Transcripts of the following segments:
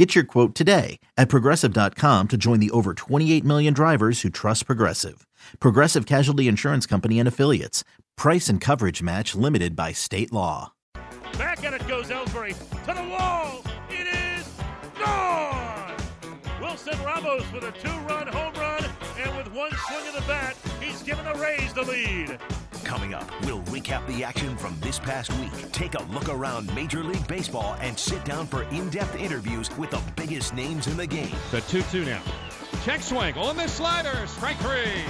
Get your quote today at progressive.com to join the over 28 million drivers who trust Progressive. Progressive Casualty Insurance Company and Affiliates. Price and coverage match limited by state law. Back at it goes Ellsbury to the wall. It is gone. Wilson Ramos with a two-run home run, and with one swing of the bat, he's given the Rays the lead. Coming up, we'll recap the action from this past week, take a look around Major League Baseball, and sit down for in depth interviews with the biggest names in the game. The 2 2 now. Check swing on the slider. Strike three.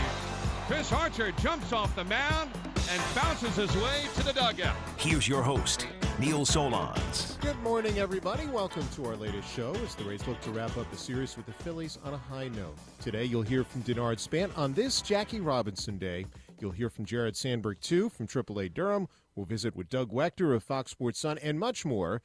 Chris Archer jumps off the mound and bounces his way to the dugout. Here's your host, Neil Solondz. Good morning, everybody. Welcome to our latest show as the Rays look to wrap up the series with the Phillies on a high note. Today, you'll hear from Denard Span on this Jackie Robinson Day. You'll hear from Jared Sandberg, too, from AAA Durham. We'll visit with Doug Waechter of Fox Sports Sun and much more.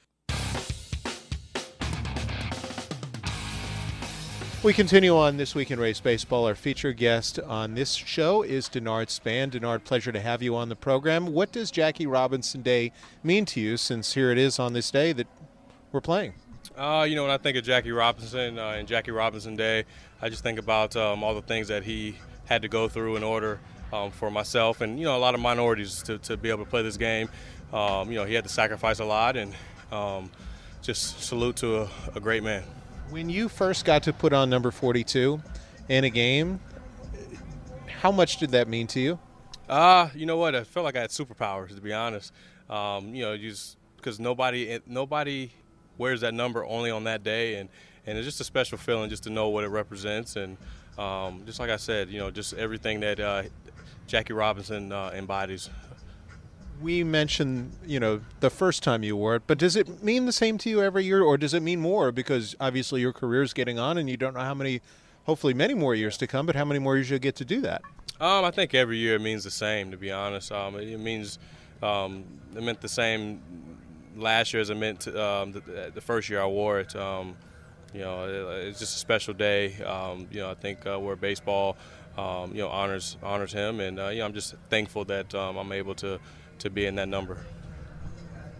We continue on This Week in Rays Baseball. Our featured guest on this show is Denard Span. Denard, pleasure to have you on the program. What does Jackie Robinson Day mean to you since here it is on this day that we're playing? Uh, you know, when I think of Jackie Robinson uh, and Jackie Robinson Day, I just think about um, all the things that he had to go through in order um, for myself and, you know, a lot of minorities to, to be able to play this game. Um, you know, he had to sacrifice a lot and um, just salute to a, a great man. When you first got to put on number 42 in a game, how much did that mean to you? Uh, you know what? I felt like I had superpowers, to be honest. Um, you know, just because nobody nobody wears that number only on that day, and, and it's just a special feeling just to know what it represents. And um, just like I said, you know, just everything that uh, Jackie Robinson uh, embodies. We mentioned, you know, the first time you wore it, but does it mean the same to you every year, or does it mean more? Because obviously your career is getting on, and you don't know how many, hopefully many more years to come, but how many more years you'll get to do that. Um, I think every year it means the same. To be honest, um, it, means um, it meant the same last year as it meant to, um, the, the, first year I wore it. Um, you know, it, it's just a special day. Um, you know, I think uh, where baseball, um, you know, honors honors him, and uh, you know, I'm just thankful that um, I'm able to to be in that number.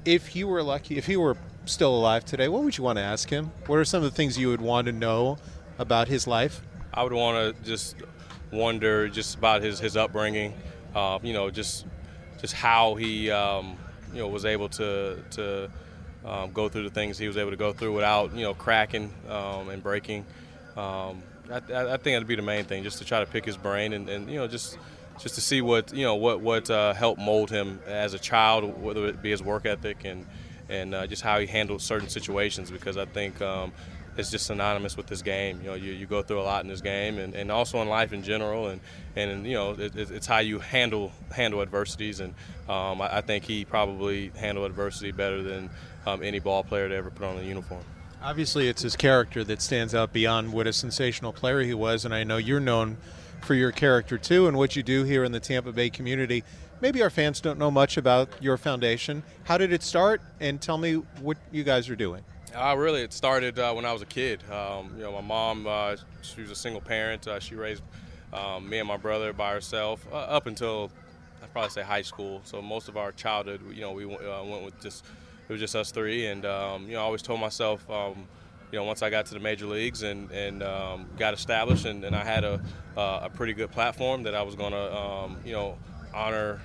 If you were lucky, if he were still alive today, what would you want to ask him? What are some of the things you would want to know about his life? I would want to just wonder just about his his upbringing. Uh, you know, just just how he um, you know was able to to um, go through the things he was able to go through without you know cracking um, and breaking. I, I, think that'd be the main thing, just to try to pick his brain and, and you know just just to see what you know what what uh, helped mold him as a child, whether it be his work ethic and and uh, just how he handled certain situations. Because I think um, it's just synonymous with this game. You know, you, you go through a lot in this game, and, and also in life in general, and and you know, it, it's how you handle handle adversities. And um, I, I, think he probably handled adversity better than um, any ball player to ever put on a uniform. Obviously, it's his character that stands out beyond what a sensational player he was, and I know you're known for your character too, and what you do here in the Tampa Bay community. Maybe our fans don't know much about your foundation. How did it start? And tell me what you guys are doing. Uh, really, it started uh, when I was a kid. Um, you know, my mom, uh, she was a single parent. Uh, she raised um, me and my brother by herself uh, up until I'd probably say high school. So most of our childhood, you know, we uh, went with just it was just us three. And um, you know, I always told myself, um, you know, once I got to the major leagues and and um, got established, and, and I had a a pretty good platform that I was to, um, you know, honor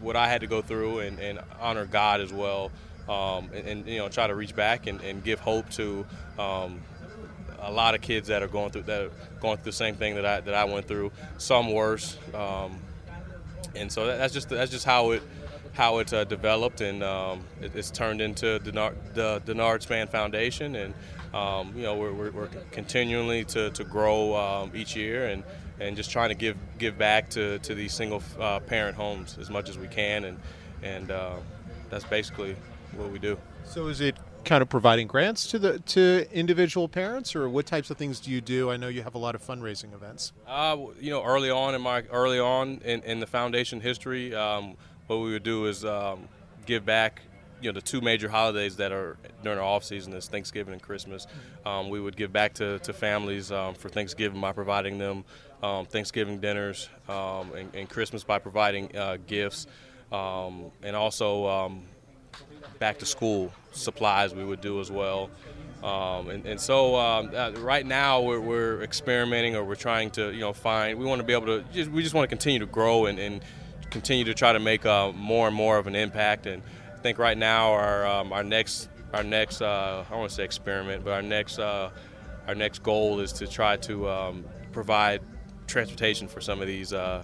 what I had to go through and, and honor God as well um, and, and, you know try to reach back and, and give hope to um, a lot of kids that are going through that are going through the same thing that I that I went through, some worse, um, and so that, that's just that's just how it how it uh, developed and um, it, it's turned into Denard, the Denard Span Foundation and um, you know we're, we're, we're, continually to, to grow um, each year and, and just trying to give give back to, to these single uh, parent homes as much as we can and and uh, that's basically what we do. So is it kind of providing grants to the to individual parents, or what types of things do you do? I know you have a lot of fundraising events. Uh, you know, early on in my early on in, in the foundation history, um, what we would do is um, give back. You know, the two major holidays that are during our off season is Thanksgiving and Christmas. Um, we would give back to, to families um, for Thanksgiving by providing them um, Thanksgiving dinners um, and, and, Christmas by providing uh, gifts, and also back to school supplies we would do as well. Um, and, and, so um, uh, right now we're, we're, experimenting or we're trying to you know find we want to be able to just, we just want to continue to grow and, and continue to try to make uh, more and more of an impact and I think right now our um, our next our next uh, I don't want to say experiment but our next uh, our next goal is to try to um, provide transportation for some of these uh,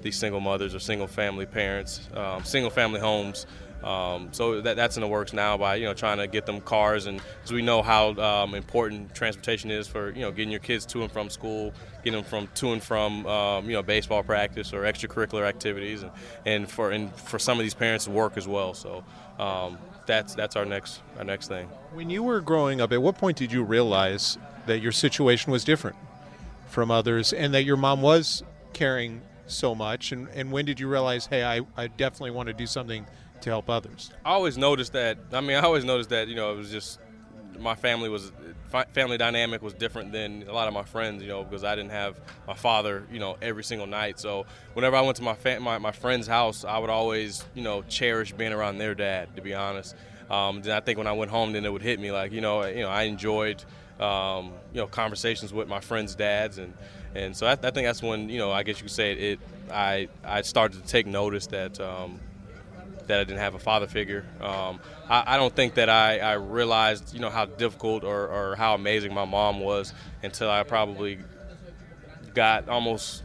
these single mothers or single family parents um, single family homes um, so that, that's in the works now by you know trying to get them cars, and because we know how um, important transportation is for you know getting your kids to and from school, getting them from to and from um, you know baseball practice or extracurricular activities, and, and for and for some of these parents work as well. So um, that's that's our next our next thing. When you were growing up, at what point did you realize that your situation was different from others, and that your mom was caring so much? And, and when did you realize, hey, I, I definitely want to do something to help others? I always noticed that. I mean, I always noticed that you know it was just my family was family dynamic was different than a lot of my friends, you know, because I didn't have my father, you know, every single night. So whenever I went to my my, my friend's house, I would always, you know, cherish being around their dad. To be honest, um, then I think when I went home, then it would hit me like, you know, you know, I enjoyed, um, you know, conversations with my friends' dads, and and so I, I, think that's when, you know, I guess you could say it. it I I started to take notice that. Um, that I didn't have a father figure. Um, I, I, don't think that I, I, realized, you know, how difficult or, or, how amazing my mom was until I probably got almost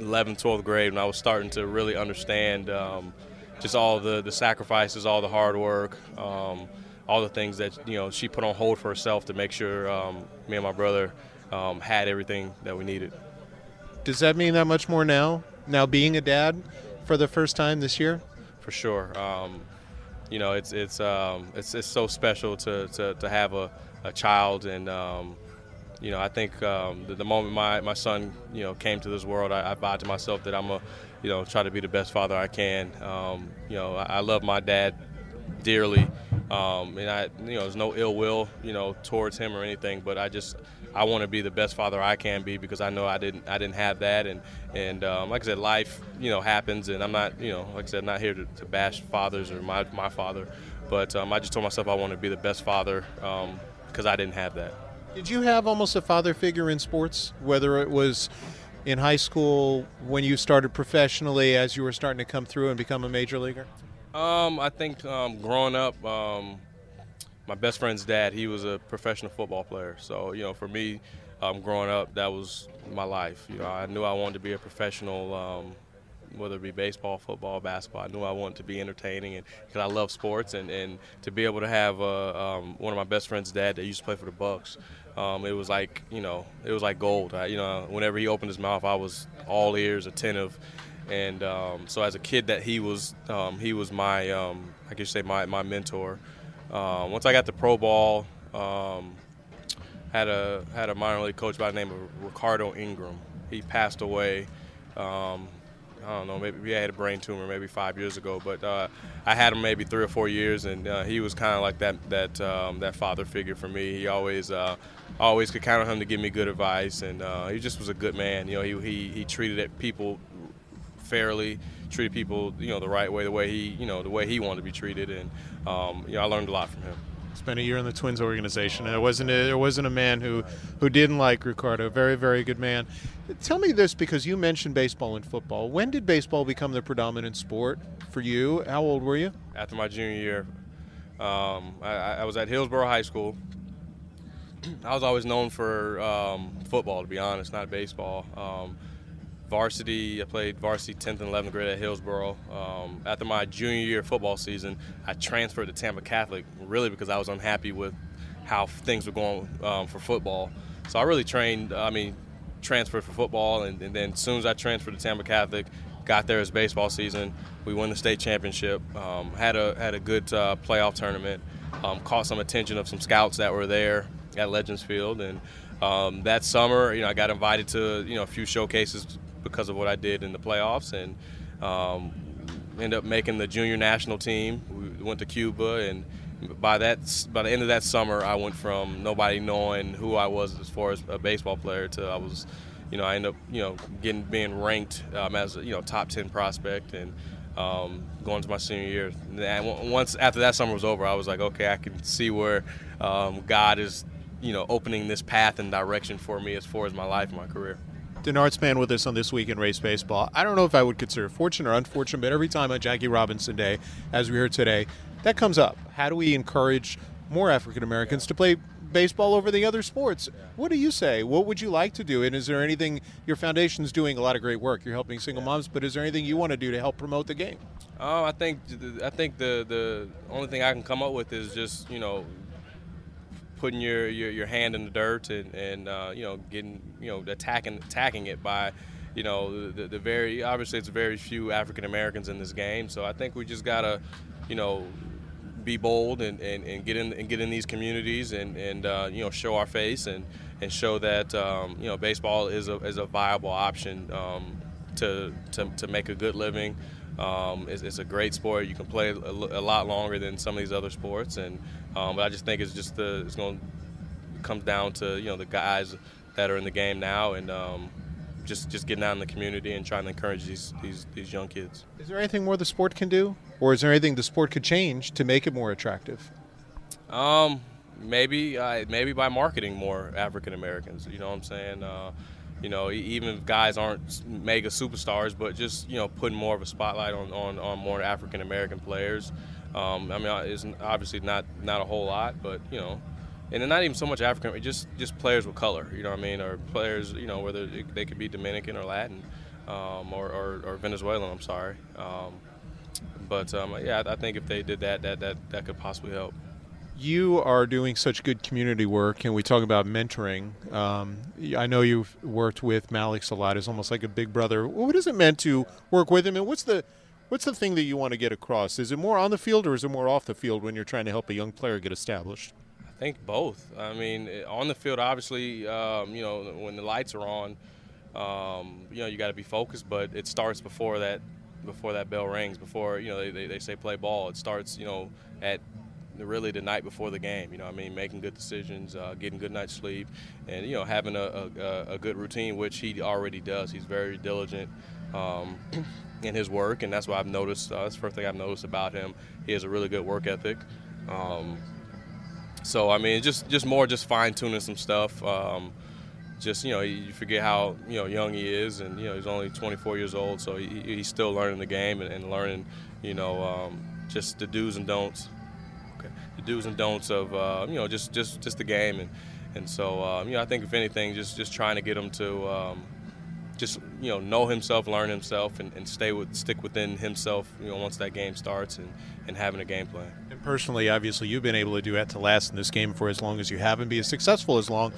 11th, 12th grade when I was starting to really understand um, just all the, the sacrifices, all the hard work, um, all the things that, you know, she put on hold for herself to make sure um, me and my brother um, had everything that we needed. Does that mean that much more now? Now being a dad for the first time this year? For sure. Um, you know, it's it's um, it's it's so special to to, to have a, a child, and um, you know, I think um, the, the, moment my, my son you know came to this world, I, I vowed to myself that I'm a you know try to be the best father I can. Um, you know, I, I, love my dad dearly, um, and I you know there's no ill will you know towards him or anything, but I just I want to be the best father I can be because I know I didn't I didn't have that and and um, like I said life you know happens and I'm not you know like I said not here to, to bash fathers or my my father but um, I just told myself I want to be the best father because um, I didn't have that. Did you have almost a father figure in sports whether it was in high school when you started professionally as you were starting to come through and become a major leaguer? Um, I think um, growing up, um, my best friend's dad, he was a professional football player. So, you know, for me, um, growing up, that was my life. You know, I knew I wanted to be a professional, um, whether it be baseball, football, basketball. I knew I wanted to be entertaining, and because I love sports, and, and to be able to have uh, um, one of my best friend's dad that used to play for the Bucs, um, it was like you know, it was like gold. I, you know, whenever he opened his mouth, I was all ears, attentive. And um, so, as a kid, that he was, um, he was my, I guess you say my, my mentor. Um, once I got to pro ball, um, had a had a minor league coach by the name of Ricardo Ingram. He passed away. Um, I don't know, maybe he had a brain tumor maybe five years ago, but uh, I had him maybe three or four years, and uh, he was kind of like that that um, that father figure for me. He always uh, always could count on him to give me good advice, and uh, he just was a good man. You know, he he, he treated people fairly, treated people you know the right way, the way he you know the way he wanted to be treated, and um, you know I learned a lot from him. Spent a year in the Twins organization, and there wasn't a, there wasn't a man who who didn't like Ricardo. Very very good man. Tell me this because you mentioned baseball and football. When did baseball become the predominant sport for you? How old were you? After my junior year, um, I, I, was at Hillsborough High School. I was always known for um, football, to be honest, not baseball. Um, varsity. I played varsity 10th and 11th grade at Hillsborough. Um, after my junior year football season, I transferred to Tampa Catholic, really because I was unhappy with how things were going um, for football. So I really trained, I mean, transferred for football, and, and, then as soon as I transferred to Tampa Catholic, got there as baseball season. We won the state championship, um, had a had a good uh, playoff tournament. um, caught some attention of some scouts that were there at Legends Field, and um, that summer, you know, I got invited to you know a few showcases because of what I did in the playoffs, and um, ended up making the junior national team. We went to Cuba, and by that by the end of that summer, I went from nobody knowing who I was as far as a baseball player to I was, you know, I ended up you know getting being ranked um, as a you know top ten prospect and. Um, going to my senior year, and once after that summer was over, I was like, okay, I can see where um, God is, you know, opening this path and direction for me as far as my life and my career. Denard Span with us on This Week in Rays Baseball. I don't know if I would consider fortunate or unfortunate, but every time on Jackie Robinson Day, as we heard today, that comes up. How do we encourage more African Americans yeah. to play baseball over the other sports? Yeah. What do you say? What would you like to do? And is there anything your foundation's doing a lot of great work? You're helping single yeah. moms, but is there anything you want to do to help promote the game? Oh, I think I think the the only thing I can come up with is just you know putting your, your, your hand in the dirt and, and uh, you know getting you know attacking attacking it by you know the, the very obviously it's very few African Americans in this game so I think we just gotta you know be bold and, and, and get in and get in these communities and, and uh, you know show our face and, and show that um, you know baseball is a, is a viable option um, to, to, to make a good living. Um, it's, it's, a great sport. You can play a, a, lot longer than some of these other sports, and um, but I just think it's just the it's going to comes down to you know the guys that are in the game now and um, just just getting out in the community and trying to encourage these, these these young kids. Is there anything more the sport can do, or is there anything the sport could change to make it more attractive? Um, maybe uh, maybe by marketing more African Americans. You know what I'm saying? Uh, you know, even if guys aren't mega superstars, but just you know putting more of a spotlight on on, on more African American players. Um, I mean, it's obviously not not a whole lot, but you know, and not even so much African, just just players with color. You know what I mean, or players, you know, whether they could be Dominican or Latin, um, or, or, or, Venezuelan. I'm sorry, um, but um, yeah, I think if they did that, that that that could possibly help. You are doing such good community work, and we talk about mentoring. Um, I know you've worked with Malik a lot; as almost like a big brother. What is it meant to work with him, and what's the What's the thing that you want to get across? Is it more on the field or is it more off the field when you're trying to help a young player get established? I think both. I mean, on the field, obviously, um, you know, when the lights are on, um, you know, you got to be focused. But it starts before that, before that bell rings. Before you know, they, they, they say play ball. It starts, you know, at really the night before the game. You know, I mean, making good decisions, uh, getting good night's sleep, and you know, having a, a, a, good routine, which he already does. He's very diligent um, in his work, and that's what I've noticed. Uh, that's the first thing I've noticed about him. He has a really good work ethic. Um, so I mean, just just more just fine tuning some stuff. Um, just you know, you forget how you know young he is, and you know he's only 24 years old, so he, he's still learning the game and, and learning, you know, um, just the do's and don'ts. Okay, the do's and don'ts of uh, you know just just just the game, and and so um, you know I think if anything, just just trying to get him to um, just you know know himself, learn himself, and, and stay with stick within himself. You know, once that game starts, and, and having a game plan. And personally, obviously, you've been able to do that to last in this game for as long as you have and be as successful as long.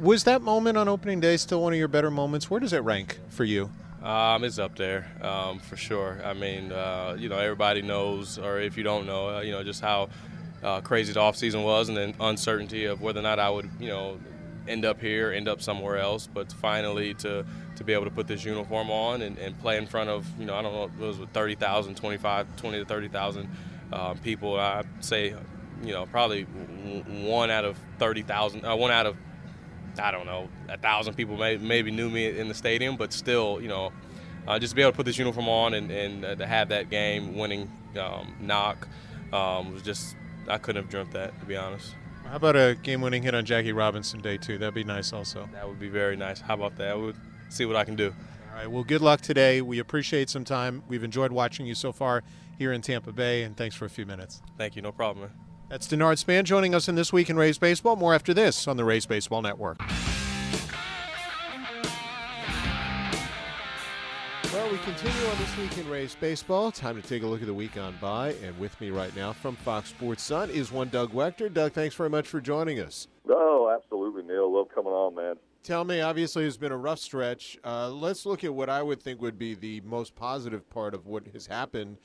Was that moment on opening day still one of your better moments? Where does it rank for you? Um, it's up there um, for sure. I mean, uh, you know, everybody knows, or if you don't know, uh, you know, just how uh, crazy the offseason was, and the uncertainty of whether or not I would, you know, end up here, end up somewhere else. But finally, to to be able to put this uniform on and, and play in front of, you know, I don't know, it was 30,000, 25, 20 to 30,000 um, people. I'd say, you know, probably one out of 30,000, uh, one out of, I don't know, a thousand people may, maybe knew me in the stadium, but still, you know, uh, just to be able to put this uniform on and, and uh, to have that game winning um, knock um, was just, I couldn't have dreamt that, to be honest. How about a game-winning hit on Jackie Robinson Day too? That'd be nice, also. That would be very nice. How about that? I would see what I can do. All right. Well, good luck today. We appreciate some time. We've enjoyed watching you so far here in Tampa Bay, and thanks for a few minutes. Thank you. No problem. Man. That's Denard Span joining us in This Week in Rays Baseball. More after this on the Rays Baseball Network. Continue on This Week in Rays Baseball. Time to take a look at the week on by. And with me right now from Fox Sports Sun is one Doug Waechter. Doug, thanks very much for joining us. Oh, absolutely, Neil. Love coming on, man. Tell me, obviously, it's been a rough stretch. Uh, let's look at what I would think would be the most positive part of what has happened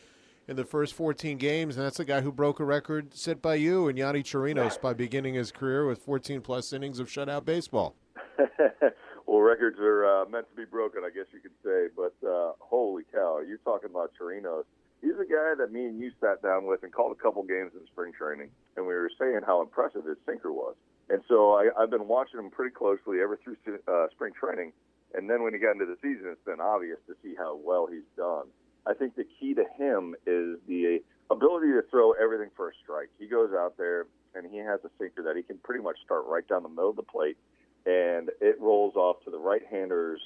in the first 14 games, and that's the guy who broke a record set by you and Yonny Chirinos by beginning his career with 14 plus innings of shutout baseball. well, records are uh, meant to be broken, I guess you could say. But uh, holy cow, you're talking about Chirinos. He's a guy that me and you sat down with and called a couple games in spring training, and we were saying how impressive his sinker was. And so I, I've been watching him pretty closely ever through uh, spring training. And then when he got into the season, it's been obvious to see how well he's done. I think the key to him is the ability to throw everything for a strike. He goes out there and he has a sinker that he can pretty much start right down the middle of the plate, and it rolls off to the right-handers,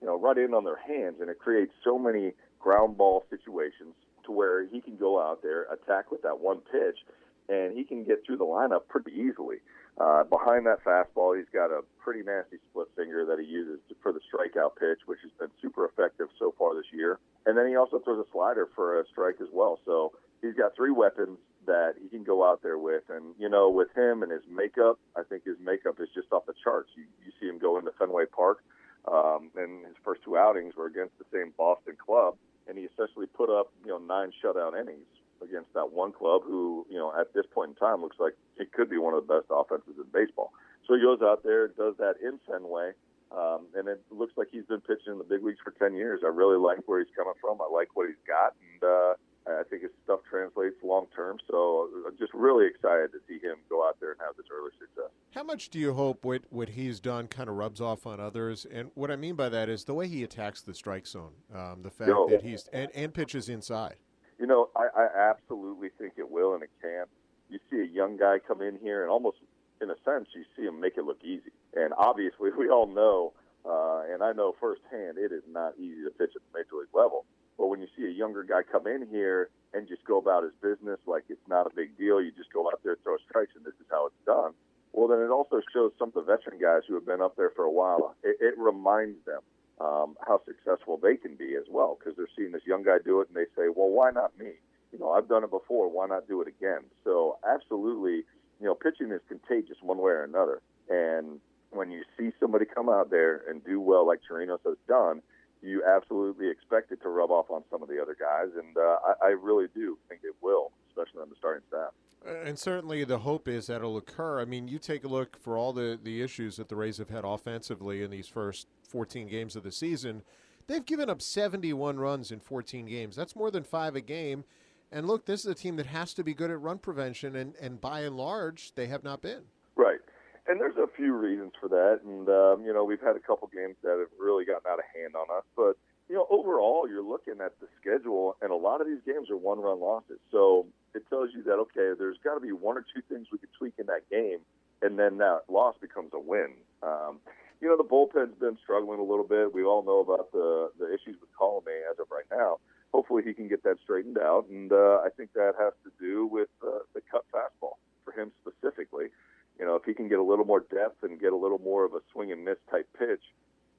you know, right in on their hands, and it creates so many ground ball situations to where he can go out there, attack with that one pitch, and he can get through the lineup pretty easily. Uh, behind that fastball, he's got a pretty nasty split finger that he uses for the strikeout pitch, which has been super effective so far this year. And then he also throws a slider for a strike as well. So he's got three weapons that he can go out there with. And, you know, with him and his makeup, I think his makeup is just off the charts. You, you see him go into Fenway Park, um, and his first two outings were against the same Boston club. And he essentially put up, you know, nine shutout innings against that one club who, you know, at this point in time looks like it could be one of the best offenses in baseball. So he goes out there, does that in Fenway, um, and it looks like he's been pitching in the big leagues for 10 years. I really like where he's coming from. I like what he's got, and uh, I think his stuff translates long term. So I'm just really excited to see him go out there and have this early success. How much do you hope what, what he's done kind of rubs off on others? And what I mean by that is the way he attacks the strike zone, um, the fact Yo. that he's and, and pitches inside. You know, I, I absolutely think it will, and it can. You see a young guy come in here, and almost in a sense, you see him make it look easy. And obviously, we all know, uh, and I know firsthand, it is not easy to pitch at the major league level. But when you see a younger guy come in here and just go about his business like it's not a big deal, you just go out there, throw strikes, and this is how it's done. Well, then it also shows some of the veteran guys who have been up there for a while. It, it reminds them um, how successful they can be as well because they're seeing this young guy do it and they say, well, why not me? You know, I've done it before. Why not do it again? So, absolutely, you know, pitching is contagious one way or another. And when you see somebody come out there and do well like Chirinos has done, you absolutely expect it to rub off on some of the other guys. And uh, I, I really do think it will, especially on the starting staff. And certainly the hope is that it'll occur. I mean, you take a look for all the, the issues that the Rays have had offensively in these first 14 games of the season. They've given up 71 runs in 14 games. That's more than five a game. And look, this is a team that has to be good at run prevention, and, and by and large, they have not been. Right. And there's a few reasons for that. And, um, you know, we've had a couple games that have really gotten out of hand on us. But, you know, overall, you're looking at the schedule, and a lot of these games are one run losses. So it tells you that, okay, there's got to be one or two things we could tweak in that game, and then that loss becomes a win. Um, you know, the bullpen's been struggling a little bit. We all know about the, the issues with Colome as of right now hopefully he can get that straightened out. And uh, I think that has to do with uh, the cut fastball for him specifically. You know, if he can get a little more depth and get a little more of a swing and miss type pitch,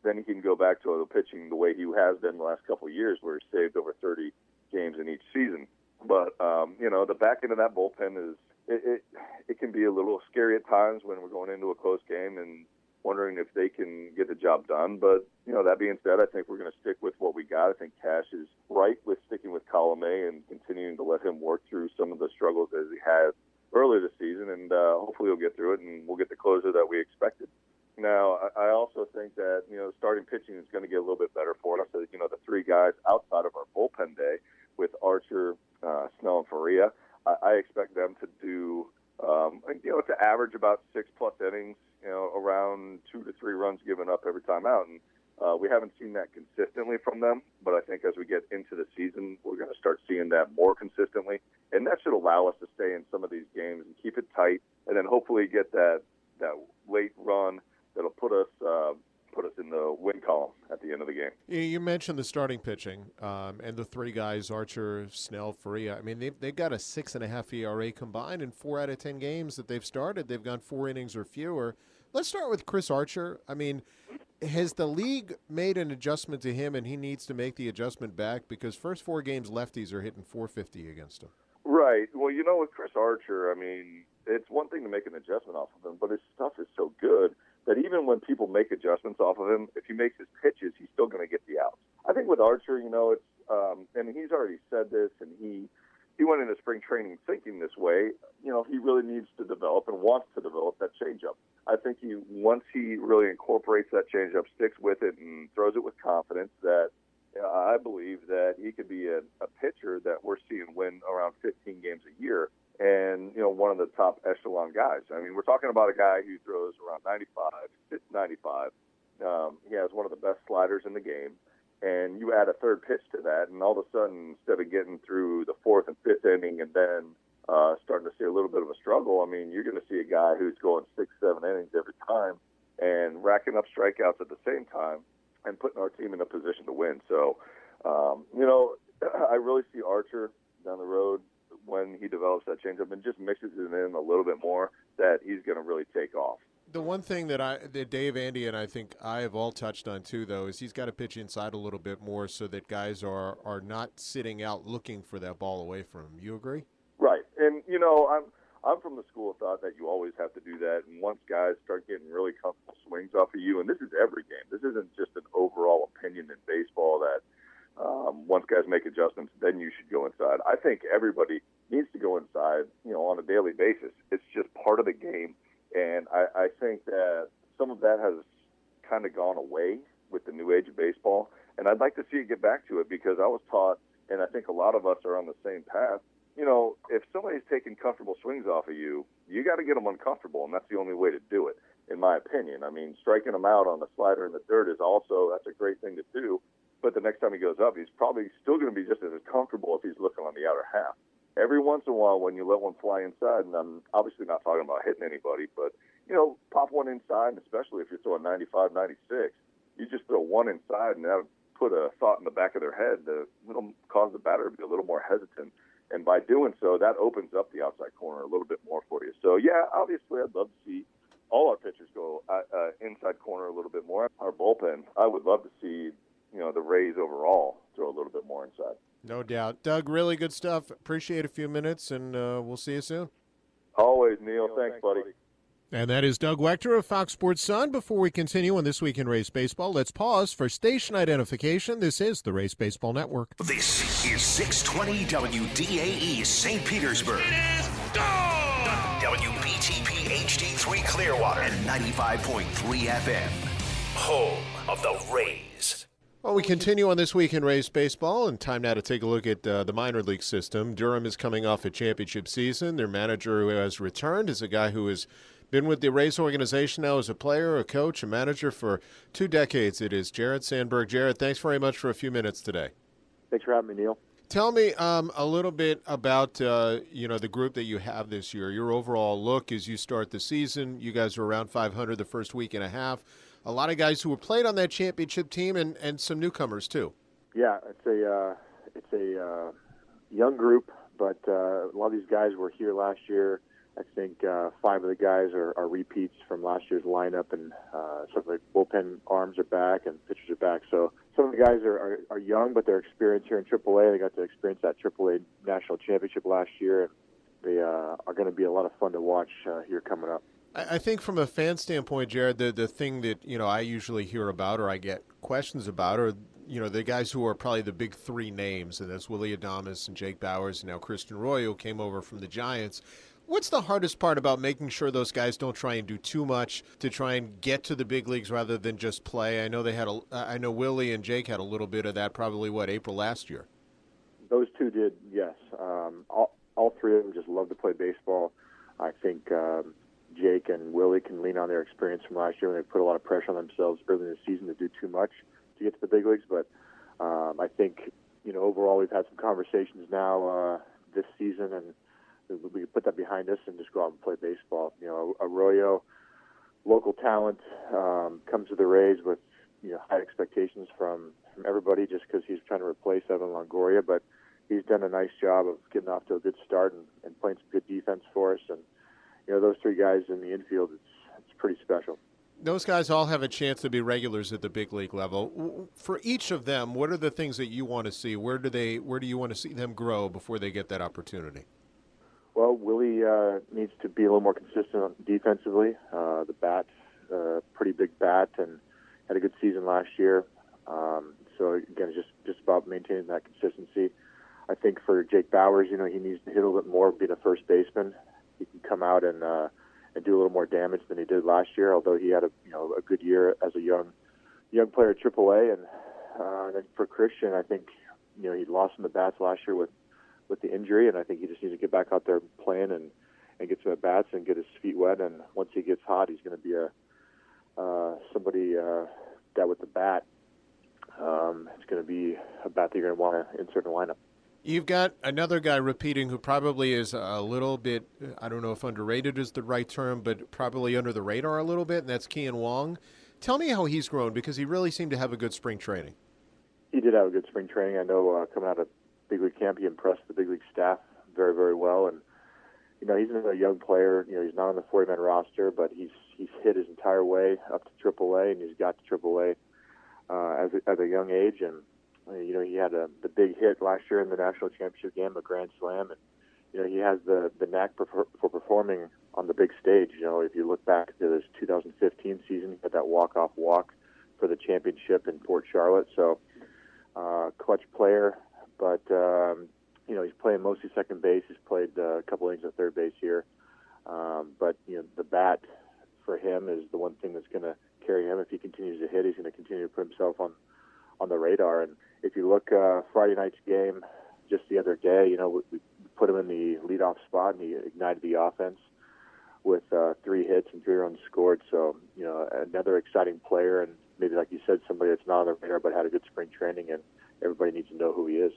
then he can go back to the pitching the way he has been the last couple of years, where he saved over 30 games in each season. But um, you know, the back end of that bullpen is it, it it can be a little scary at times when we're going into a close game and wondering if they can get the job done. But you know, that being said, I think we're going to stick with what we got. I think Cash is right with sticking with Colome and continuing to let him work through some of the struggles as he has earlier this season, and uh, hopefully he'll get through it and we'll get the closer that we expected. Now, I also think that you know starting pitching is going to get a little bit better for us. You know, the three guys outside of our bullpen day with Archer, uh, Snell, and Faria, I, I expect them to do um, you know to average about six plus innings you know, around two to three runs given up every time out. And uh, we haven't seen that consistently from them, but I think as we get into the season, we're going to start seeing that more consistently, and that should allow us to stay in some of these games and keep it tight, and then hopefully get that that late run that'll put us uh, put us in the win column at the end of the game. You mentioned the starting pitching um, and the three guys, Archer, Snell, Faria. I mean, they've, they've got a six and a half ERA combined in four out of 10 games that they've started. They've gone four innings or fewer. Let's start with Chris Archer. I mean, has the league made an adjustment to him and he needs to make the adjustment back because first four games lefties are hitting 450 against him? Right. Well, you know, with Chris Archer, I mean, it's one thing to make an adjustment off of him, but his stuff is so good that even when people make adjustments off of him, if he makes his pitches, he's still going to get the outs. I think with Archer, you know, it's um, and he's already said this, and he he went into spring training thinking this way. You know, he really needs to develop and wants to develop that changeup. I think he once he really incorporates that changeup, sticks with it, and throws it with confidence. That uh, I believe that he could be a, a pitcher that we're seeing win around 15 games a year, and you know, one of the top echelon guys. I mean, we're talking about a guy who throws around 95, 95. Um, he has one of the best sliders in the game and you add a third pitch to that, and all of a sudden, instead of getting through the fourth and fifth inning and then uh, starting to see a little bit of a struggle, I mean, you're going to see a guy who's going six, seven innings every time and racking up strikeouts at the same time and putting our team in a position to win. So, um, you know, I really see Archer down the road when he develops that changeup and just mixes it in a little bit more that he's going to really take off. The one thing that I that Dave Andy and I think I have all touched on too though is he's got to pitch inside a little bit more so that guys are are not sitting out looking for that ball away from him. You agree? Right. And you know, I'm I'm from the school of thought that you always have to do that and once guys start getting really comfortable swings off of you and this is every game. This isn't just an overall opinion in baseball that um, once guys make adjustments, then you should go inside. I think everybody needs to go inside, you know, on a daily basis. It's just part of the game and I, I think that some of that has kind of gone away with the new age of baseball. And I'd like to see it get back to it because I was taught, and I think a lot of us are on the same path. You know, if somebody's taking comfortable swings off of you, you got to get them uncomfortable, and that's the only way to do it, in my opinion. I mean, striking them out on the slider in the dirt is also that's a great thing to do. But the next time he goes up, he's probably still going to be just as comfortable if he's looking on the outer half every once in a while when you let one fly inside, and I'm obviously not talking about hitting anybody, but you know, pop one inside, especially if you're throwing 95, 96, you just throw one inside, and that put a thought in the back of their head that will cause the batter to be a little more hesitant. And by doing so, that opens up the outside corner a little bit more for you. So yeah, obviously, I'd love to see all our pitchers go uh, uh, inside corner a little bit more. Our bullpen, I would love to see, you know, the Rays overall throw a little bit more inside. No doubt. Doug, really good stuff. Appreciate a few minutes, and uh, we'll see you soon. Always, Neil. Thanks, buddy. And that is Doug Waechter of Fox Sports Sun. Before we continue on This Week in Rays Baseball, let's pause for station identification. This is the Rays Baseball Network. This is 620 WDAE St. Petersburg. It is gone! WBTP HD3 Clearwater and 95.3 FM. Home of the Rays. Well, we continue on this week in Rays baseball, and time now to take a look at uh, the minor league system. Durham is coming off a championship season. Their manager who has returned is a guy who has been with the Rays organization now as a player, a coach, a manager for two decades. It is Jared Sandberg. Jared, thanks very much for a few minutes today. Thanks for having me, Neil. Tell me um, a little bit about uh, you know the group that you have this year. Your overall look as you start the season. You guys are around 500 the first week and a half a lot of guys who have played on that championship team and, and some newcomers too. Yeah, it's a uh, it's a uh, young group, but uh, a lot of these guys were here last year. I think uh, five of the guys are, are repeats from last year's lineup, and uh, some of the bullpen arms are back and pitchers are back. So some of the guys are, are, are young, but they're experienced here in AAA. They got to experience that AAA national championship last year, and they uh, are going to be a lot of fun to watch here coming up. I think from a fan standpoint, Jared, the the thing that you know I usually hear about or I get questions about are you know the guys who are probably the big three names, and that's Willie Adames and Jake Bauers, and now Christian Arroyo, who came over from the Giants. What's the hardest part about making sure those guys don't try and do too much to try and get to the big leagues rather than just play? I know they had a, I know Willie and Jake had a little bit of that probably what April last year. Those two did, yes. Um, all, all three of them just love to play baseball. I think um, Jake and Willie can lean on their experience from last year when they put a lot of pressure on themselves early in the season to do too much to get to the big leagues. But um, I think you know overall we've had some conversations now uh, this season, and we put that behind us and just go out and play baseball. You know, Arroyo, local talent, um, comes to the Rays with you know high expectations from from everybody just because he's trying to replace Evan Longoria, but he's done a nice job of getting off to a good start and, and playing some good defense for us and you know those three guys in the infield, it's it's pretty special. Those guys all have a chance to be regulars at the big league level. For each of them, what are the things that you want to see? Where do they where do you want to see them grow before they get that opportunity? Well, Willie uh, needs to be a little more consistent defensively. Uh, the bat, uh, pretty big bat, and had a good season last year. Um, so again, it's just just about maintaining that consistency. I think for Jake Bauers, you know, he needs to hit a little bit more, being a first baseman. He can come out and uh, and do a little more damage than he did last year. Although he had a you know a good year as a young young player at AAA, and uh, and then for Christian, I think you know he lost some at bats last year with with the injury, and I think he just needs to get back out there playing and and get some at bats and get his feet wet. And once he gets hot, he's going to be a uh, somebody uh, that with the bat. Um, it's going to be a bat that you're going to want to insert in the lineup. You've got another guy repeating who probably is a little bit, I don't know if underrated is the right term, but probably under the radar a little bit, and that's Kean Wong. Tell me how he's grown because he really seemed to have a good spring training. He did have a good spring training. I know uh, coming out of big league camp, he impressed the big league staff very, very well. And you know, he's a young player. You know, he's not on the 40-man roster, but he's he's hit his entire way up to AAA, and he's got to AAA uh, as a, at a young age. And you know, he had a, the big hit last year in the national championship game, a grand slam, and you know, he has the the knack for, for performing on the big stage. You know, if you look back to this 2015 season, he had that walk-off walk for the championship in Port Charlotte. So, uh, clutch player, but um, you know he's playing mostly second base. He's played uh, a couple innings at third base here, um, but you know the bat for him is the one thing that's going to carry him. If he continues to hit, he's going to continue to put himself on on the radar. And if you look uh, Friday night's game, just the other day, you know we, we put him in the leadoff spot and he ignited the offense with uh, three hits and three runs scored. So you know another exciting player and maybe like you said, somebody that's not on the radar but had a good spring training and everybody needs to know who he is.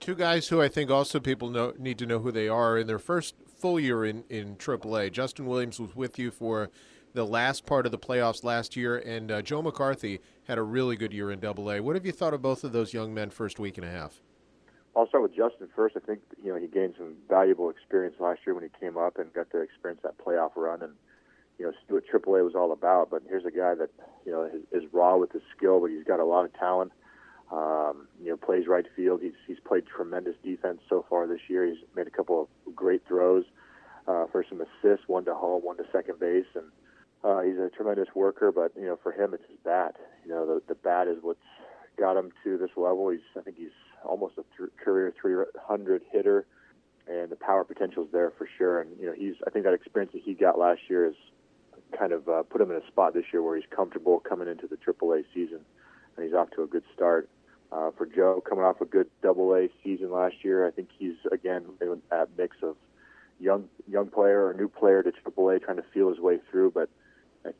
Two guys who I think also people know, need to know who they are in their first full year in, in AAA. Justin Williams was with you for the last part of the playoffs last year, and uh, Joe McCarthy had a really good year in AA. What have you thought of both of those young men first week and a half? I'll start with Justin first. I think you know he gained some valuable experience last year when he came up and got to experience that playoff run and you know what AAA was all about. But here's a guy that you know is, is raw with his skill, but he's got a lot of talent. Um, you know, plays right field. He's he's played tremendous defense so far this year. He's made a couple of great throws uh, for some assists, one to home, one to second base, and uh, he's a tremendous worker. But you know, for him, it's his bat. You know, the the bat is what's got him to this level. He's I think he's almost a th- career 300 hitter, and the power potential is there for sure. And you know, he's I think that experience that he got last year has kind of uh, put him in a spot this year where he's comfortable coming into the AAA season, and he's off to a good start. Uh, for Joe, coming off a good Double A season last year, I think he's again in that mix of young young player or new player to Triple A, trying to feel his way through. But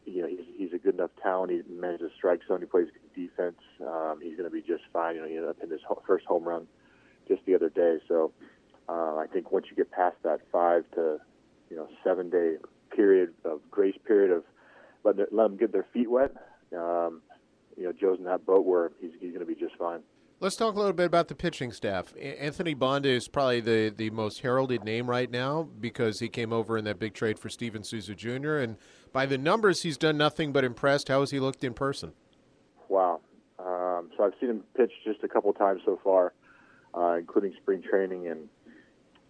you know, he's he's a good enough talent. He manages strike zone. He plays good defense. Um, he's going to be just fine. You know, he ended up in his ho- first home run just the other day. So uh, I think once you get past that five to you know seven day period of grace period of let, let them get their feet wet. Um, you know, Joe's in that boat where he's, he's going to be just fine. Let's talk a little bit about the pitching staff. Anthony Banda is probably the, the most heralded name right now because he came over in that big trade for Steven Souza Jr. And by the numbers, he's done nothing but impressed. How has he looked in person? Wow. Um, so I've seen him pitch just a couple times so far, uh, including spring training. And,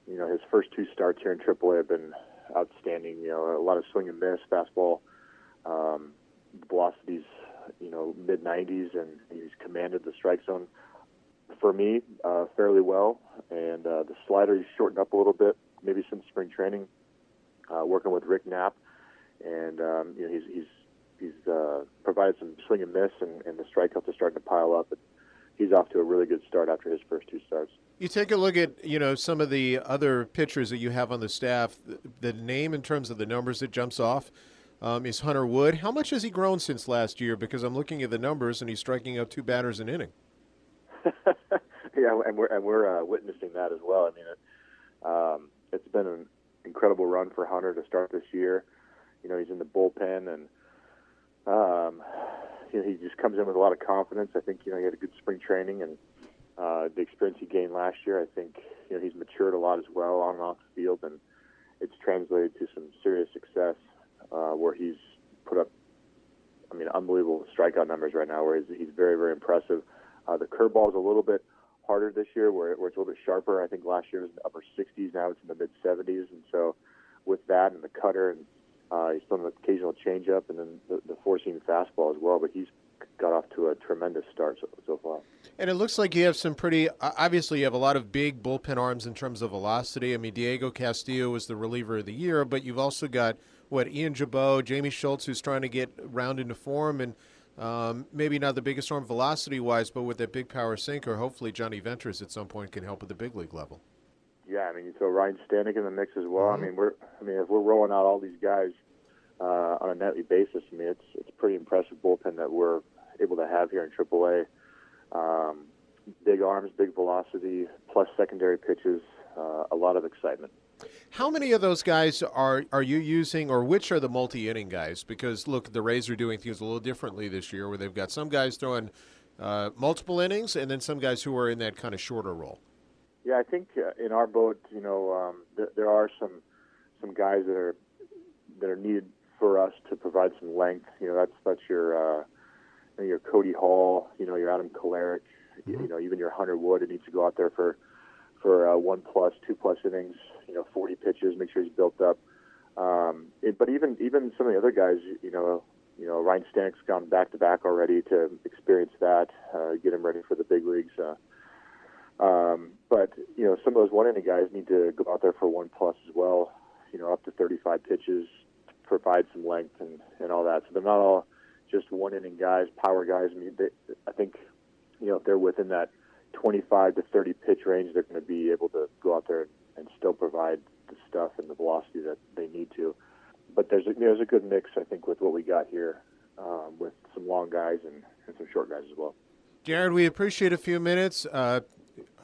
you know, his first two starts here in AAA have been outstanding. You know, a lot of swing and miss, fastball, um, velocities you know mid 90s, and he's commanded the strike zone for me uh, fairly well. And uh, the slider he's shortened up a little bit, maybe since spring training, uh, working with Rick Knapp, and um, you know he's he's he's uh, provided some swing and miss, and, and the strikeouts are starting to pile up. But he's off to a really good start after his first two starts. You take a look at you know some of the other pitchers that you have on the staff. The, the name in terms of the numbers that jumps off um, is Hunter Wood. How much has he grown since last year? Because I'm looking at the numbers and he's striking out two batters an inning. yeah, and we're and we're uh, witnessing that as well. I mean, it, um, it's been an incredible run for Hunter to start this year. You know, he's in the bullpen and um, you know, he just comes in with a lot of confidence. I think you know he had a good spring training and uh, the experience he gained last year. I think you know he's matured a lot as well on and off the field, and it's translated to some serious success uh, where he's put up, I mean, unbelievable strikeout numbers right now. Where he's, he's very, very impressive. Uh, the curveball is a little bit harder this year, where, where it's a little bit sharper. I think last year was in the upper 60s. Now it's in the mid 70s, and so with that and the cutter, and uh, he's thrown an occasional changeup, and then the, the four seam fastball as well. But he's got off to a tremendous start so, so far. And it looks like you have some pretty. Obviously, you have a lot of big bullpen arms in terms of velocity. I mean, Diego Castillo was the reliever of the year, but you've also got what Ian Gibaut, Jamie Schultz, who's trying to get round into form, and um, maybe not the biggest arm velocity wise, but with that big power sinker, hopefully Jonny Venters at some point can help at the big league level. Yeah, I mean, you throw Ryne Stanek in the mix as well. Mm-hmm. I mean, we're, I mean, if we're rolling out all these guys uh, on a nightly basis, I mean, it's it's pretty impressive bullpen that we're able to have here in AAA. Um, big arms, big velocity, plus secondary pitches, uh, a lot of excitement. How many of those guys are are you using, or which are the multi inning guys? Because look, the Rays are doing things a little differently this year, where they've got some guys throwing uh, multiple innings, and then some guys who are in that kind of shorter role. Yeah, I think uh, in our boat, you know, um, th- there are some some guys that are that are needed for us to provide some length. You know, that's that's your uh, your Cody Hall, you know, your Adam Kolarek, mm-hmm. you know, even your Hunter Wood. It needs to go out there for for uh, one plus, two plus innings. You know, 40 pitches. Make sure he's built up. Um, it, but even even some of the other guys, you know, you know, Ryne Stanek's gone back to back already to experience that, uh, get him ready for the big leagues. Uh, um, but you know, some of those one inning guys need to go out there for one plus as well. You know, up to 35 pitches, to provide some length and and all that. So they're not all just one inning guys, power guys. I mean, they, I think you know if they're within that 25 to 30 pitch range, they're going to be able to go out there and still provide the stuff and the velocity that they need to. But there's a, there's a good mix, I think, with what we got here, um, with some long guys and, and some short guys as well. Jared, we appreciate a few minutes. Uh,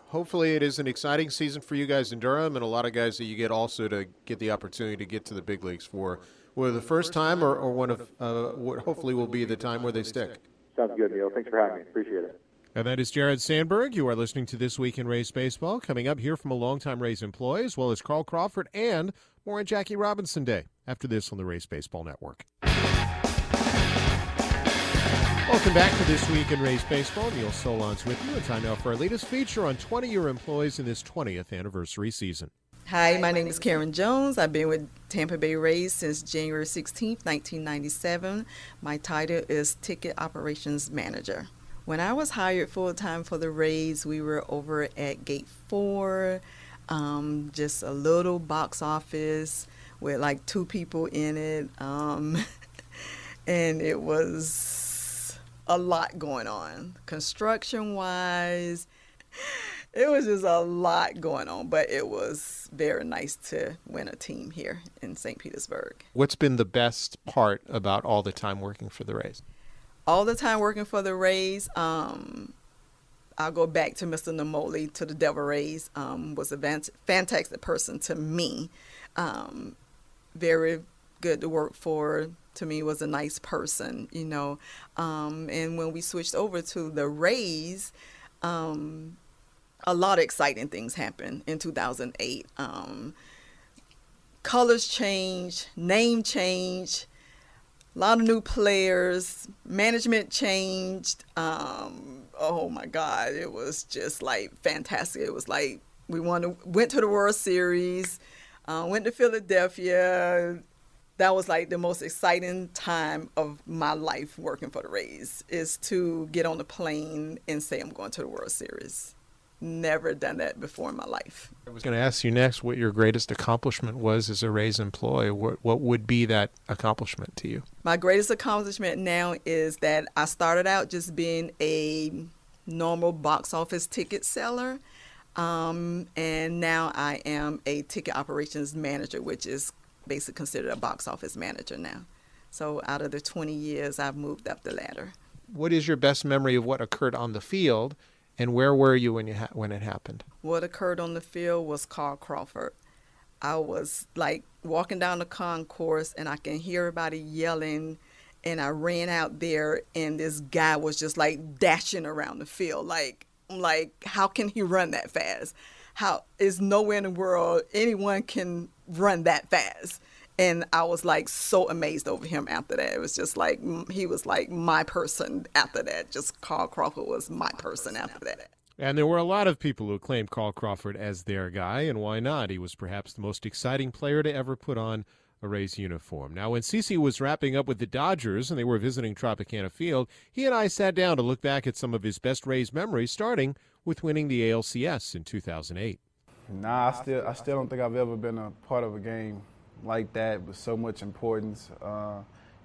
hopefully, it is an exciting season for you guys in Durham, and a lot of guys that you get also to get the opportunity to get to the big leagues for whether the first time or, or one of uh, what hopefully will be the time where they stick. Sounds good, Neil. Thanks for having me. Appreciate it. And that is Jared Sandberg. You are listening to This Week in Rays Baseball. Coming up here from a longtime Rays employee, as well as Carl Crawford and more on Jackie Robinson Day after this on the Rays Baseball Network. Welcome back to This Week in Rays Baseball. Neil Solondz with you. It's time now for our latest feature on 20 year employees in this 20th anniversary season. Hi, my name is Karen Jones. I've been with Tampa Bay Rays since January 16, 1997. My title is Ticket Operations Manager. When I was hired full time for the Rays, we were over at Gate 4, um, just a little box office with like two people in it. Um, and it was a lot going on, construction wise. It was just a lot going on, but it was very nice to win a team here in St. Petersburg. What's been the best part about all the time working for the Rays? All the time working for the Rays. Um, I'll go back to Mr. Naimoli, to the Devil Rays. Um, was a fantastic person to me. Um, very good to work for. To me, was a nice person, you know. Um, and when we switched over to the Rays, um, a lot of exciting things happened in 2008. Um, colors change, name change, a lot of new players. Management changed. Um, oh my God, it was just like fantastic. It was like we won, went to the World Series, uh, went to Philadelphia. That was like the most exciting time of my life working for the Rays is to get on the plane and say I'm going to the World Series never done that before in my life. I was going to ask you next what your greatest accomplishment was as a Rays employee. What, what would be that accomplishment to you? My greatest accomplishment now is that I started out just being a normal box office ticket seller. Um, and now I am a ticket operations manager, which is basically considered a box office manager now. So out of the 20 years, I've moved up the ladder. What is your best memory of what occurred on the field? And where were you when you ha- when it happened? What occurred on the field was Carl Crawford. I was like walking down the concourse and I can hear everybody yelling and I ran out there and this guy was just like dashing around the field like like how can he run that fast? How is nowhere in the world anyone can run that fast? And I was like so amazed over him after that. It was just like he was like my person after that. Just Carl Crawford was my person after that. And there were a lot of people who claimed Carl Crawford as their guy, and why not? He was perhaps the most exciting player to ever put on a Rays uniform. Now, when CC was wrapping up with the Dodgers and they were visiting Tropicana Field, he and I sat down to look back at some of his best Rays memories, starting with winning the ALCS in 2008. Nah, I still, I still don't think I've ever been a part of a game like that with so much importance. Uh,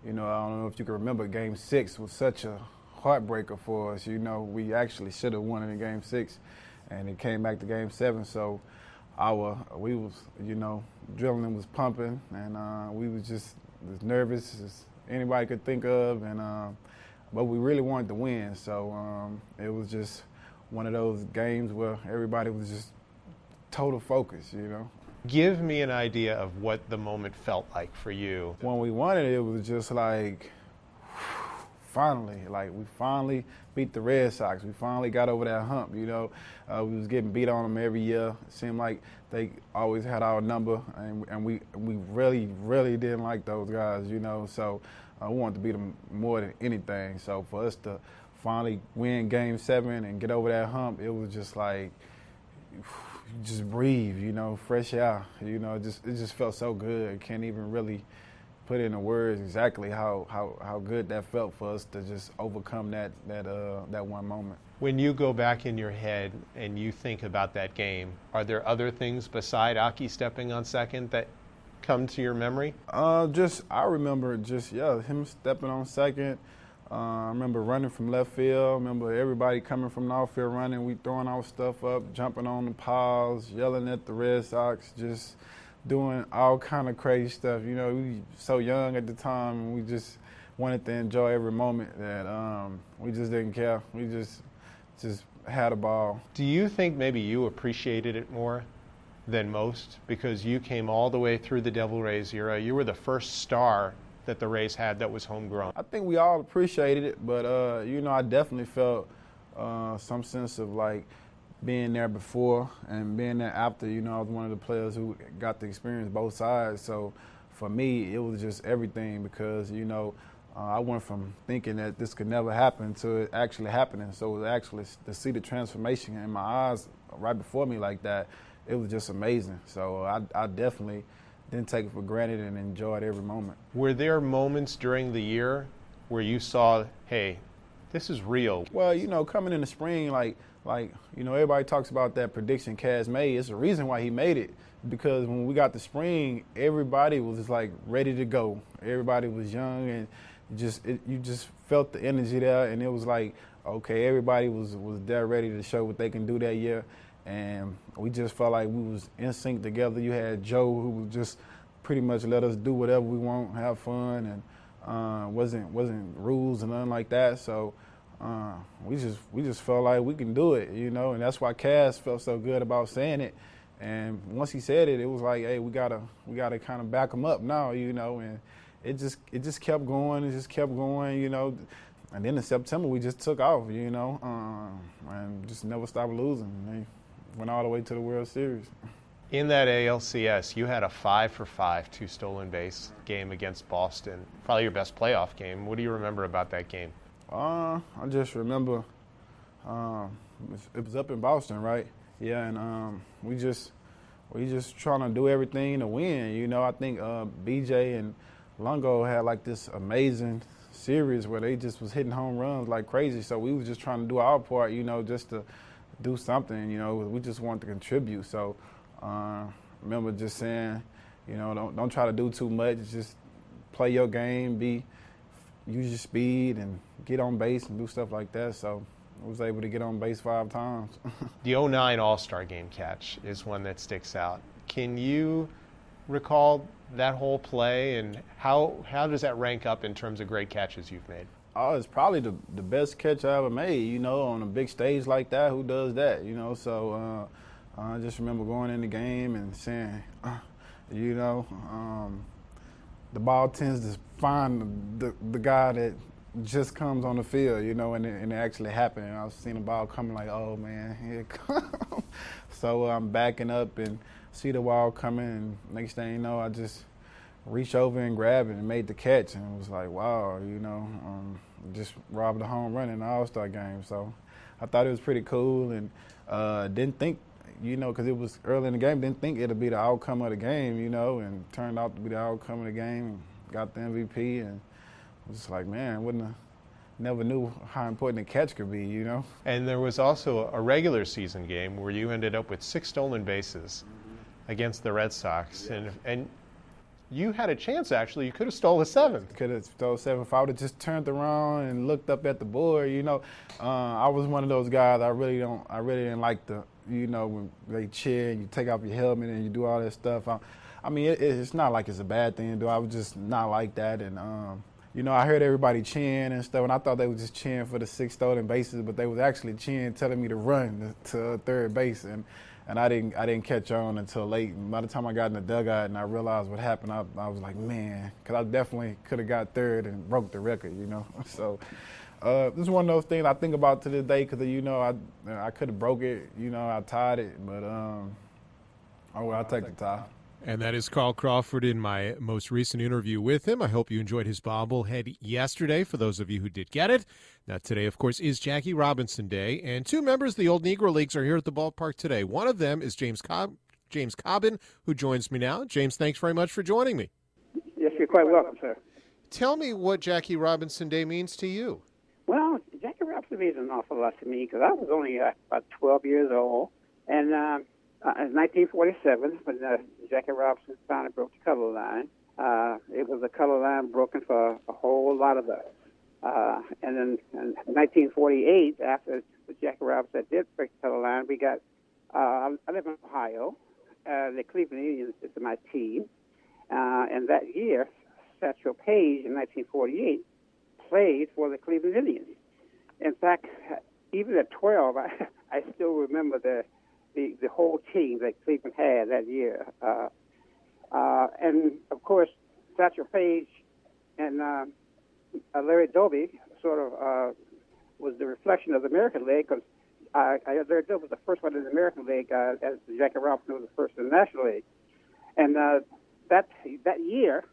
you know, I don't know if you can remember, Game Six was such a heartbreaker for us. You know, we actually should have won in Game Six, and it came back to Game Seven. So, our we was, you know, adrenaline was pumping, and uh, we was just as nervous as anybody could think of, and uh, but we really wanted to win. So um, it was just one of those games where everybody was just total focus. You know. Give me an idea of what the moment felt like for you. When we won it, it was just like, finally, like we finally beat the Red Sox. We finally got over that hump. You know, uh, we was getting beat on them every year. It seemed like they always had our number, and, and we we really really didn't like those guys. You know, so uh, we wanted to beat them more than anything. So for us to finally win Game Seven and get over that hump, it was just like just breathe, you know, fresh air. You know, just it just felt so good. Can't even really put into words exactly how, how, how good that felt for us to just overcome that that uh, that one moment. When you go back in your head and you think about that game, are there other things beside Aki stepping on second that come to your memory? Uh, just I remember just yeah him stepping on second. Uh, I remember running from left field. I remember everybody coming from the outfield running. We throwing our stuff up, jumping on the piles, yelling at the Red Sox, just doing all kind of crazy stuff. You know, we so young at the time, and we just wanted to enjoy every moment. That um, we just didn't care. We just just had a ball. Do you think maybe you appreciated it more than most because you came all the way through the Devil Rays era? You were the first star that the Rays had that was homegrown? I think we all appreciated it, but uh, you know, I definitely felt uh, some sense of like being there before and being there after. You know, I was one of the players who got to experience both sides. So for me, it was just everything because you know. Uh, I went from thinking that this could never happen to it actually happening. So it was actually to see the transformation in my eyes right before me like that, it was just amazing. So I, I definitely didn't take it for granted and enjoyed every moment. Were there moments during the year where you saw, hey, this is real? Well, you know, coming in the spring, like like you know, everybody talks about that prediction Kaz made. It's the reason why he made it because when we got the spring, everybody was like ready to go. Everybody was young and just it, you just felt the energy there, and it was like okay, everybody was was there ready to show what they can do that year and we just felt like we was in sync together. You had Joe who would just pretty much let us do whatever we want, have fun, and uh, wasn't wasn't rules and nothing like that. So uh, we just we just felt like we can do it, you know, and that's why Kaz felt so good about saying it. And once he said it, it was like, hey, we gotta we gotta kind of back him up now, you know, and it just it just kept going, it just kept going, you know. And then in September we just took off, you know, uh, and just never stopped losing went all the way to the World Series. In that ALCS, you had a five for five, two stolen base game against Boston. Probably your best playoff game. What do you remember about that game? Uh, I just remember um, it was up in Boston, right? Yeah, and um, we just we just trying to do everything to win. You know, I think uh, BJ and Longo had like this amazing series where they just was hitting home runs like crazy. So we was just trying to do our part, you know, just to do something. You know, we just want to contribute. So uh, remember just saying, you know, don't don't try to do too much. Just play your game, be use your speed, and get on base and do stuff like that. So I was able to get on base five times. the 09 All Star game catch is one that sticks out. Can you recall that whole play and how how does that rank up in terms of great catches you've made? Oh, it's probably the the best catch I ever made. You know, on a big stage like that, who does that? You know, so uh, I just remember going in the game and saying, uh, you know, um, the ball tends to find the the guy that just comes on the field, you know, and it, and it actually happened. And I was seeing the ball coming like, oh man, here it comes. so I'm backing up and see the ball coming, and next thing you know, I just reach over and grab it and made the catch, and it was like, wow, you know, um, just robbed a home run in the All Star game. So I thought it was pretty cool, and uh, didn't think, you know, because it was early in the game. Didn't think it'd be the outcome of the game, you know, and turned out to be the outcome of the game. Got the MVP, and was like, man, wouldn't have never knew how important a catch could be, you know. And there was also a regular season game where you ended up with six stolen bases mm-hmm. against the Red Sox, and and you had a chance actually. You could have stole a seventh. Could have stole seven if I would have just turned around and looked up at the board. You know, uh, I was one of those guys. I really don't. I really didn't like the. You know, when they cheer and you take off your helmet and you do all that stuff. I, I mean, it, it's not like it's a bad thing to do. I was just not like that, and um, you know, I heard everybody cheering and stuff, and I thought they were just cheering for the six stolen bases, but they was actually cheering, telling me to run to third base, and and I didn't I didn't catch on until late. And by the time I got in the dugout and I realized what happened, I, I was like, man, because I definitely could have got third and broke the record, you know. so uh, this is one of those things I think about to this day because you know I I could have broke it, you know, I tied it, but um, oh well, I'll take the tie. And that is Carl Crawford in my most recent interview with him. I hope you enjoyed his bobblehead yesterday for those of you who did get it. Now, today, of course, is Jackie Robinson Day, and two members of the Old Negro Leagues are here at the ballpark today. One of them is James Cobb, James Cobbin, who joins me now. James, thanks very much for joining me. Yes, you're quite welcome, sir. Tell me what Jackie Robinson Day means to you. Well, Jackie Robinson means an awful lot to me because I was only uh, about 12 years old, and uh, uh, in 1947, when uh, Jackie Robinson finally broke the color line, uh, it was a color line broken for a whole lot of us. Uh, and then in 1948, after Jackie Robinson did break the color line, we got, uh, I live in Ohio. Uh, the Cleveland Indians is my team. Uh, and that year, Satchel Paige in 1948 played for the Cleveland Indians. In fact, even at 12, I, I still remember the the, the whole team that Cleveland had that year. Uh, uh, and of course, Satchel Paige and uh, Larry Doby sort of uh, was the reflection of the American League because Larry Doby was the first one in the American League, uh, as Jackie Robinson was the first in the National League. And uh, that that year,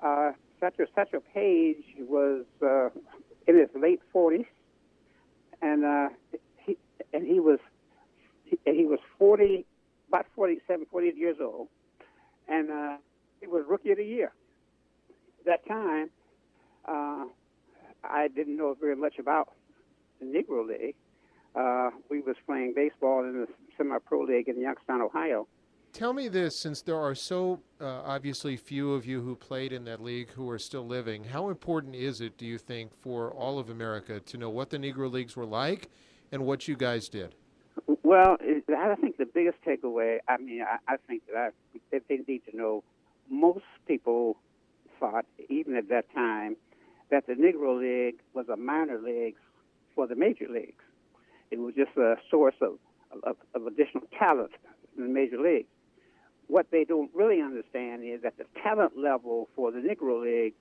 Satchel, Satchel Paige was in his late 40s, and he and he was he was 40, about 47, 48 years old, and uh, he was Rookie of the Year. At that time, uh, I didn't know very much about the Negro League. Uh, we was playing baseball in the semi-pro league in Youngstown, Ohio. Tell me this, since there are so uh, obviously few of you who played in that league who are still living, how important is it, do you think, for all of America to know what the Negro Leagues were like and what you guys did? Well, I think the biggest takeaway, I mean, I, I think that I, they need to know most people thought, even at that time, that the Negro League was a minor league for the major leagues. It was just a source of, of, of additional talent in the major leagues. What they don't really understand is that the talent level for the Negro League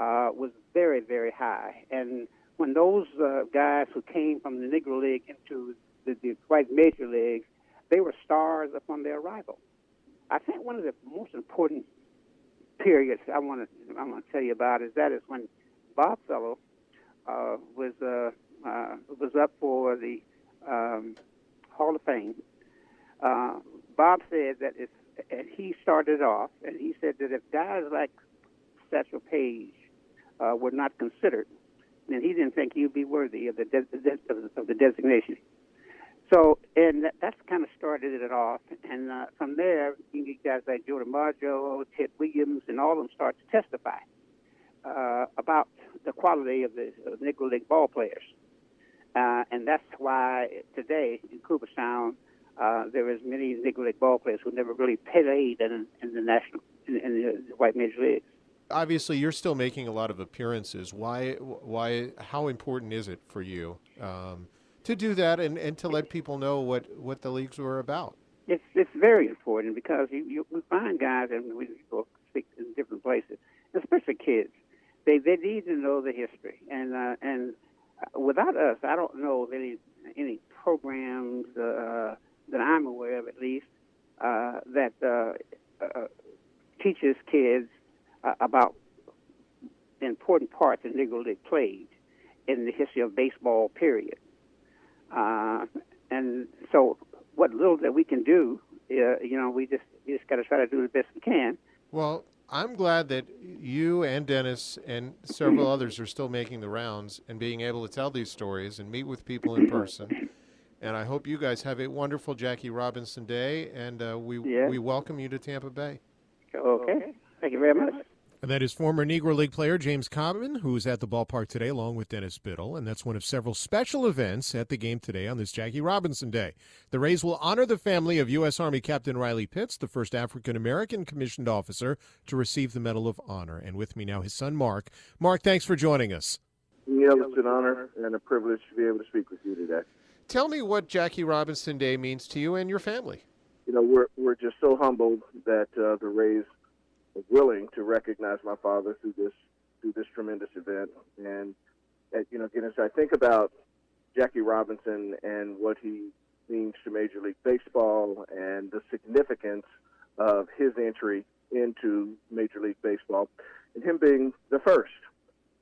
uh, was very, very high. And when those uh, guys who came from the Negro League into the, the white major leagues, they were stars upon their arrival. I think one of the most important periods I want to I want to tell you about is that is when Bob Feller uh, was uh, uh, was up for the um, Hall of Fame. Uh, Bob said that if and he started off and he said that if guys like Satchel Paige uh, were not considered, then he didn't think he'd be worthy of the de- of the designation. So, and that, that's kind of started it off. And uh, from there, you get guys like Joe DiMaggio, Ted Williams, and all of them start to testify uh, about the quality of the uh, Negro League ball players. Uh, and that's why today in Cooperstown, uh, there is many Negro League ball players who never really played in, in the national, in, in the white major leagues. Obviously, you're still making a lot of appearances. Why? Why? How important is it for you? Um, to do that and, and to let people know what, what the leagues were about. It's it's very important because you, you we find guys and we go speak in different places, especially kids. They they need to know the history and uh, and without us, I don't know of any any programs uh, that I'm aware of at least uh, that uh, uh, teaches kids uh, about the important part that Negro League played in the history of baseball. Period. Uh, and so what little that we can do, uh, you know, we just we just got to try to do the best we can. Well, I'm glad that you and Dennis and several others are still making the rounds and being able to tell these stories and meet with people in person. And I hope you guys have a wonderful Jackie Robinson Day, and uh, we Yeah. we welcome you to Tampa Bay. Okay. Thank you very much. And that is former Negro League player James Cobbin, who is at the ballpark today along with Dennis Biddle. And that's one of several special events at the game today on this Jackie Robinson Day. The Rays will honor the family of U.S. Army Captain Riley Pitts, the first African American commissioned officer to receive the Medal of Honor. And with me now, his son, Mark. Mark, thanks for joining us. Neil, it's an honor and a privilege to be able to speak with you today. Tell me what Jackie Robinson Day means to you and your family. You know, we're we're just so humbled that uh, the Rays willing to recognize my father through this through this tremendous event. And uh, you know, again, as I think about Jackie Robinson and what he means to Major League Baseball and the significance of his entry into Major League Baseball, and him being the first.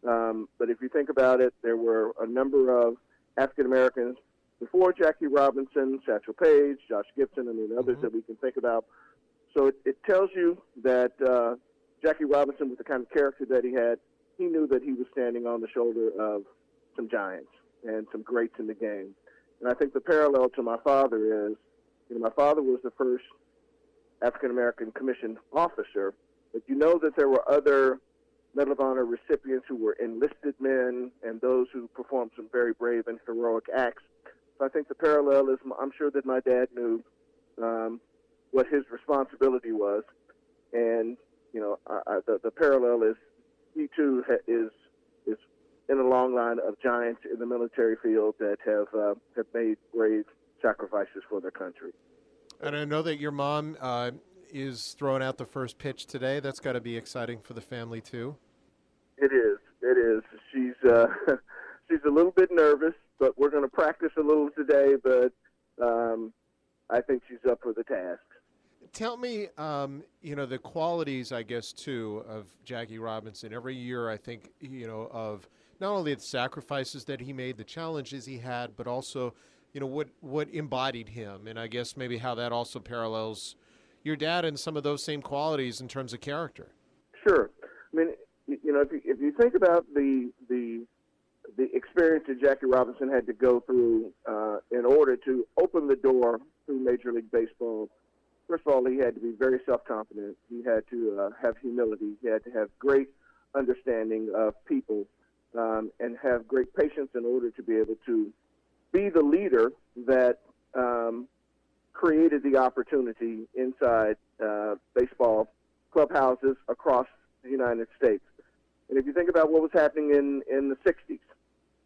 Um, but if you think about it, there were a number of African Americans before Jackie Robinson, Satchel Paige, Josh Gibson, I mean, others that we can think about. So it, it tells you that uh, Jackie Robinson, with the kind of character that he had, he knew that he was standing on the shoulder of some giants and some greats in the game. And I think the parallel to my father is, you know, my father was the first African American commissioned officer, but you know that there were other Medal of Honor recipients who were enlisted men and those who performed some very brave and heroic acts. So I think the parallel is I'm sure that my dad knew um, what his responsibility was, and you know I, I, the the parallel is he too ha- is is in a long line of giants in the military field that have uh, have made brave sacrifices for their country. And I know that your mom uh, is throwing out the first pitch today. That's got to be exciting for the family, too. It is. It is. She's uh, she's a little bit nervous, but we're going to practice a little today. But um, I think she's up for the task. Tell me, um, you know, the qualities, I guess, too, of Jackie Robinson. Every year, I think, you know, of not only the sacrifices that he made, the challenges he had, but also, you know, what what embodied him, and I guess maybe how that also parallels your dad and some of those same qualities in terms of character. Sure. I mean, you know, if you, if you think about the the the experience that Jackie Robinson had to go through uh, in order to open the door through Major League Baseball, first of all, he had to be very self-confident. He had to uh, have humility. He had to have great understanding of people um, and have great patience in order to be able to be the leader that um, created the opportunity inside uh, baseball clubhouses across the United States. And if you think about what was happening in, in the 60s,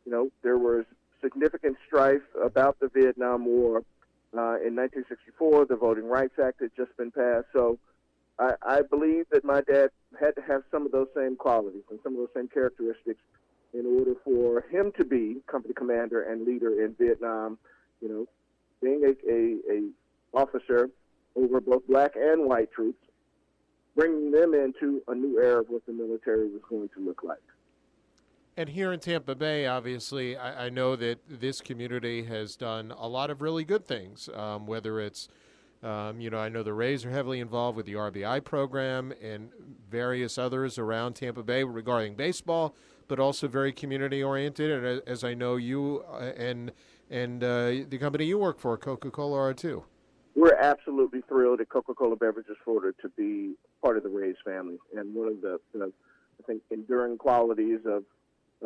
you know, there was significant strife about the Vietnam War. Uh, in 1964, the Voting Rights Act had just been passed. So I, I believe that my dad had to have some of those same qualities and some of those same characteristics in order for him to be company commander and leader in Vietnam. You know, being a, a, a officer over both black and white troops, bringing them into a new era of what the military was going to look like. And here in Tampa Bay, obviously, I, I know that this community has done a lot of really good things. Um, whether it's, um, you know, I know the Rays are heavily involved with the RBI program and various others around Tampa Bay regarding baseball, but also very community oriented. And as, I know, you uh, and and uh, the company you work for, Coca Cola, are too. We're absolutely thrilled at Coca-Cola Beverages Florida to be part of the Rays family, and one of the, the I think enduring qualities of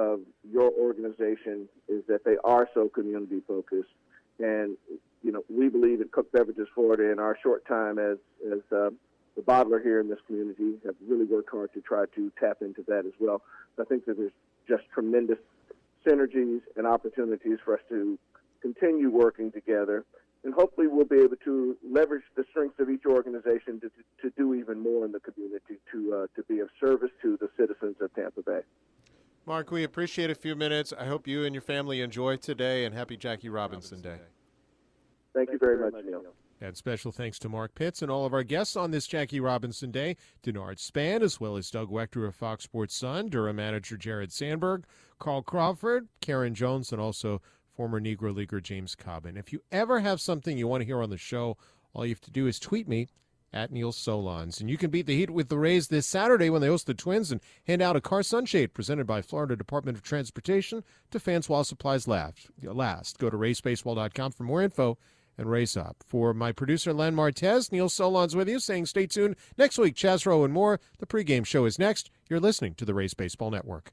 of your organization is that they are so community focused, and you know we believe at Coke Beverages Florida in our short time as as uh, the bottler here in this community have really worked hard to try to tap into that as well. I think that there's just tremendous synergies and opportunities for us to continue working together and hopefully we'll be able to leverage the strengths of each organization to, to, to do even more in the community to uh, to be of service to the citizens of Tampa Bay. Mark, we appreciate a few minutes. I hope you and your family enjoy today, and happy Jackie Robinson, Day. Thank you very much, Neil. And special thanks to Mark Pitts and all of our guests on this Jackie Robinson Day, Denard Span, as well as Doug Waechter of Fox Sports Sun, Durham manager Jared Sandberg, Carl Crawford, Karen Jones, and also former Negro Leaguer James Cobbin. If you ever have something you want to hear on the show, all you have to do is tweet me at Neil Solondz. And you can beat the heat with the Rays this Saturday when they host the Twins and hand out a car sunshade presented by Florida Department of Transportation to fans while supplies last. Go to raysbaseball.com for more info and race up. For my producer, Len Martez, Neil Solondz with you, saying stay tuned next week. Chaz Roe and more. The pregame show is next. You're listening to the Rays Baseball Network.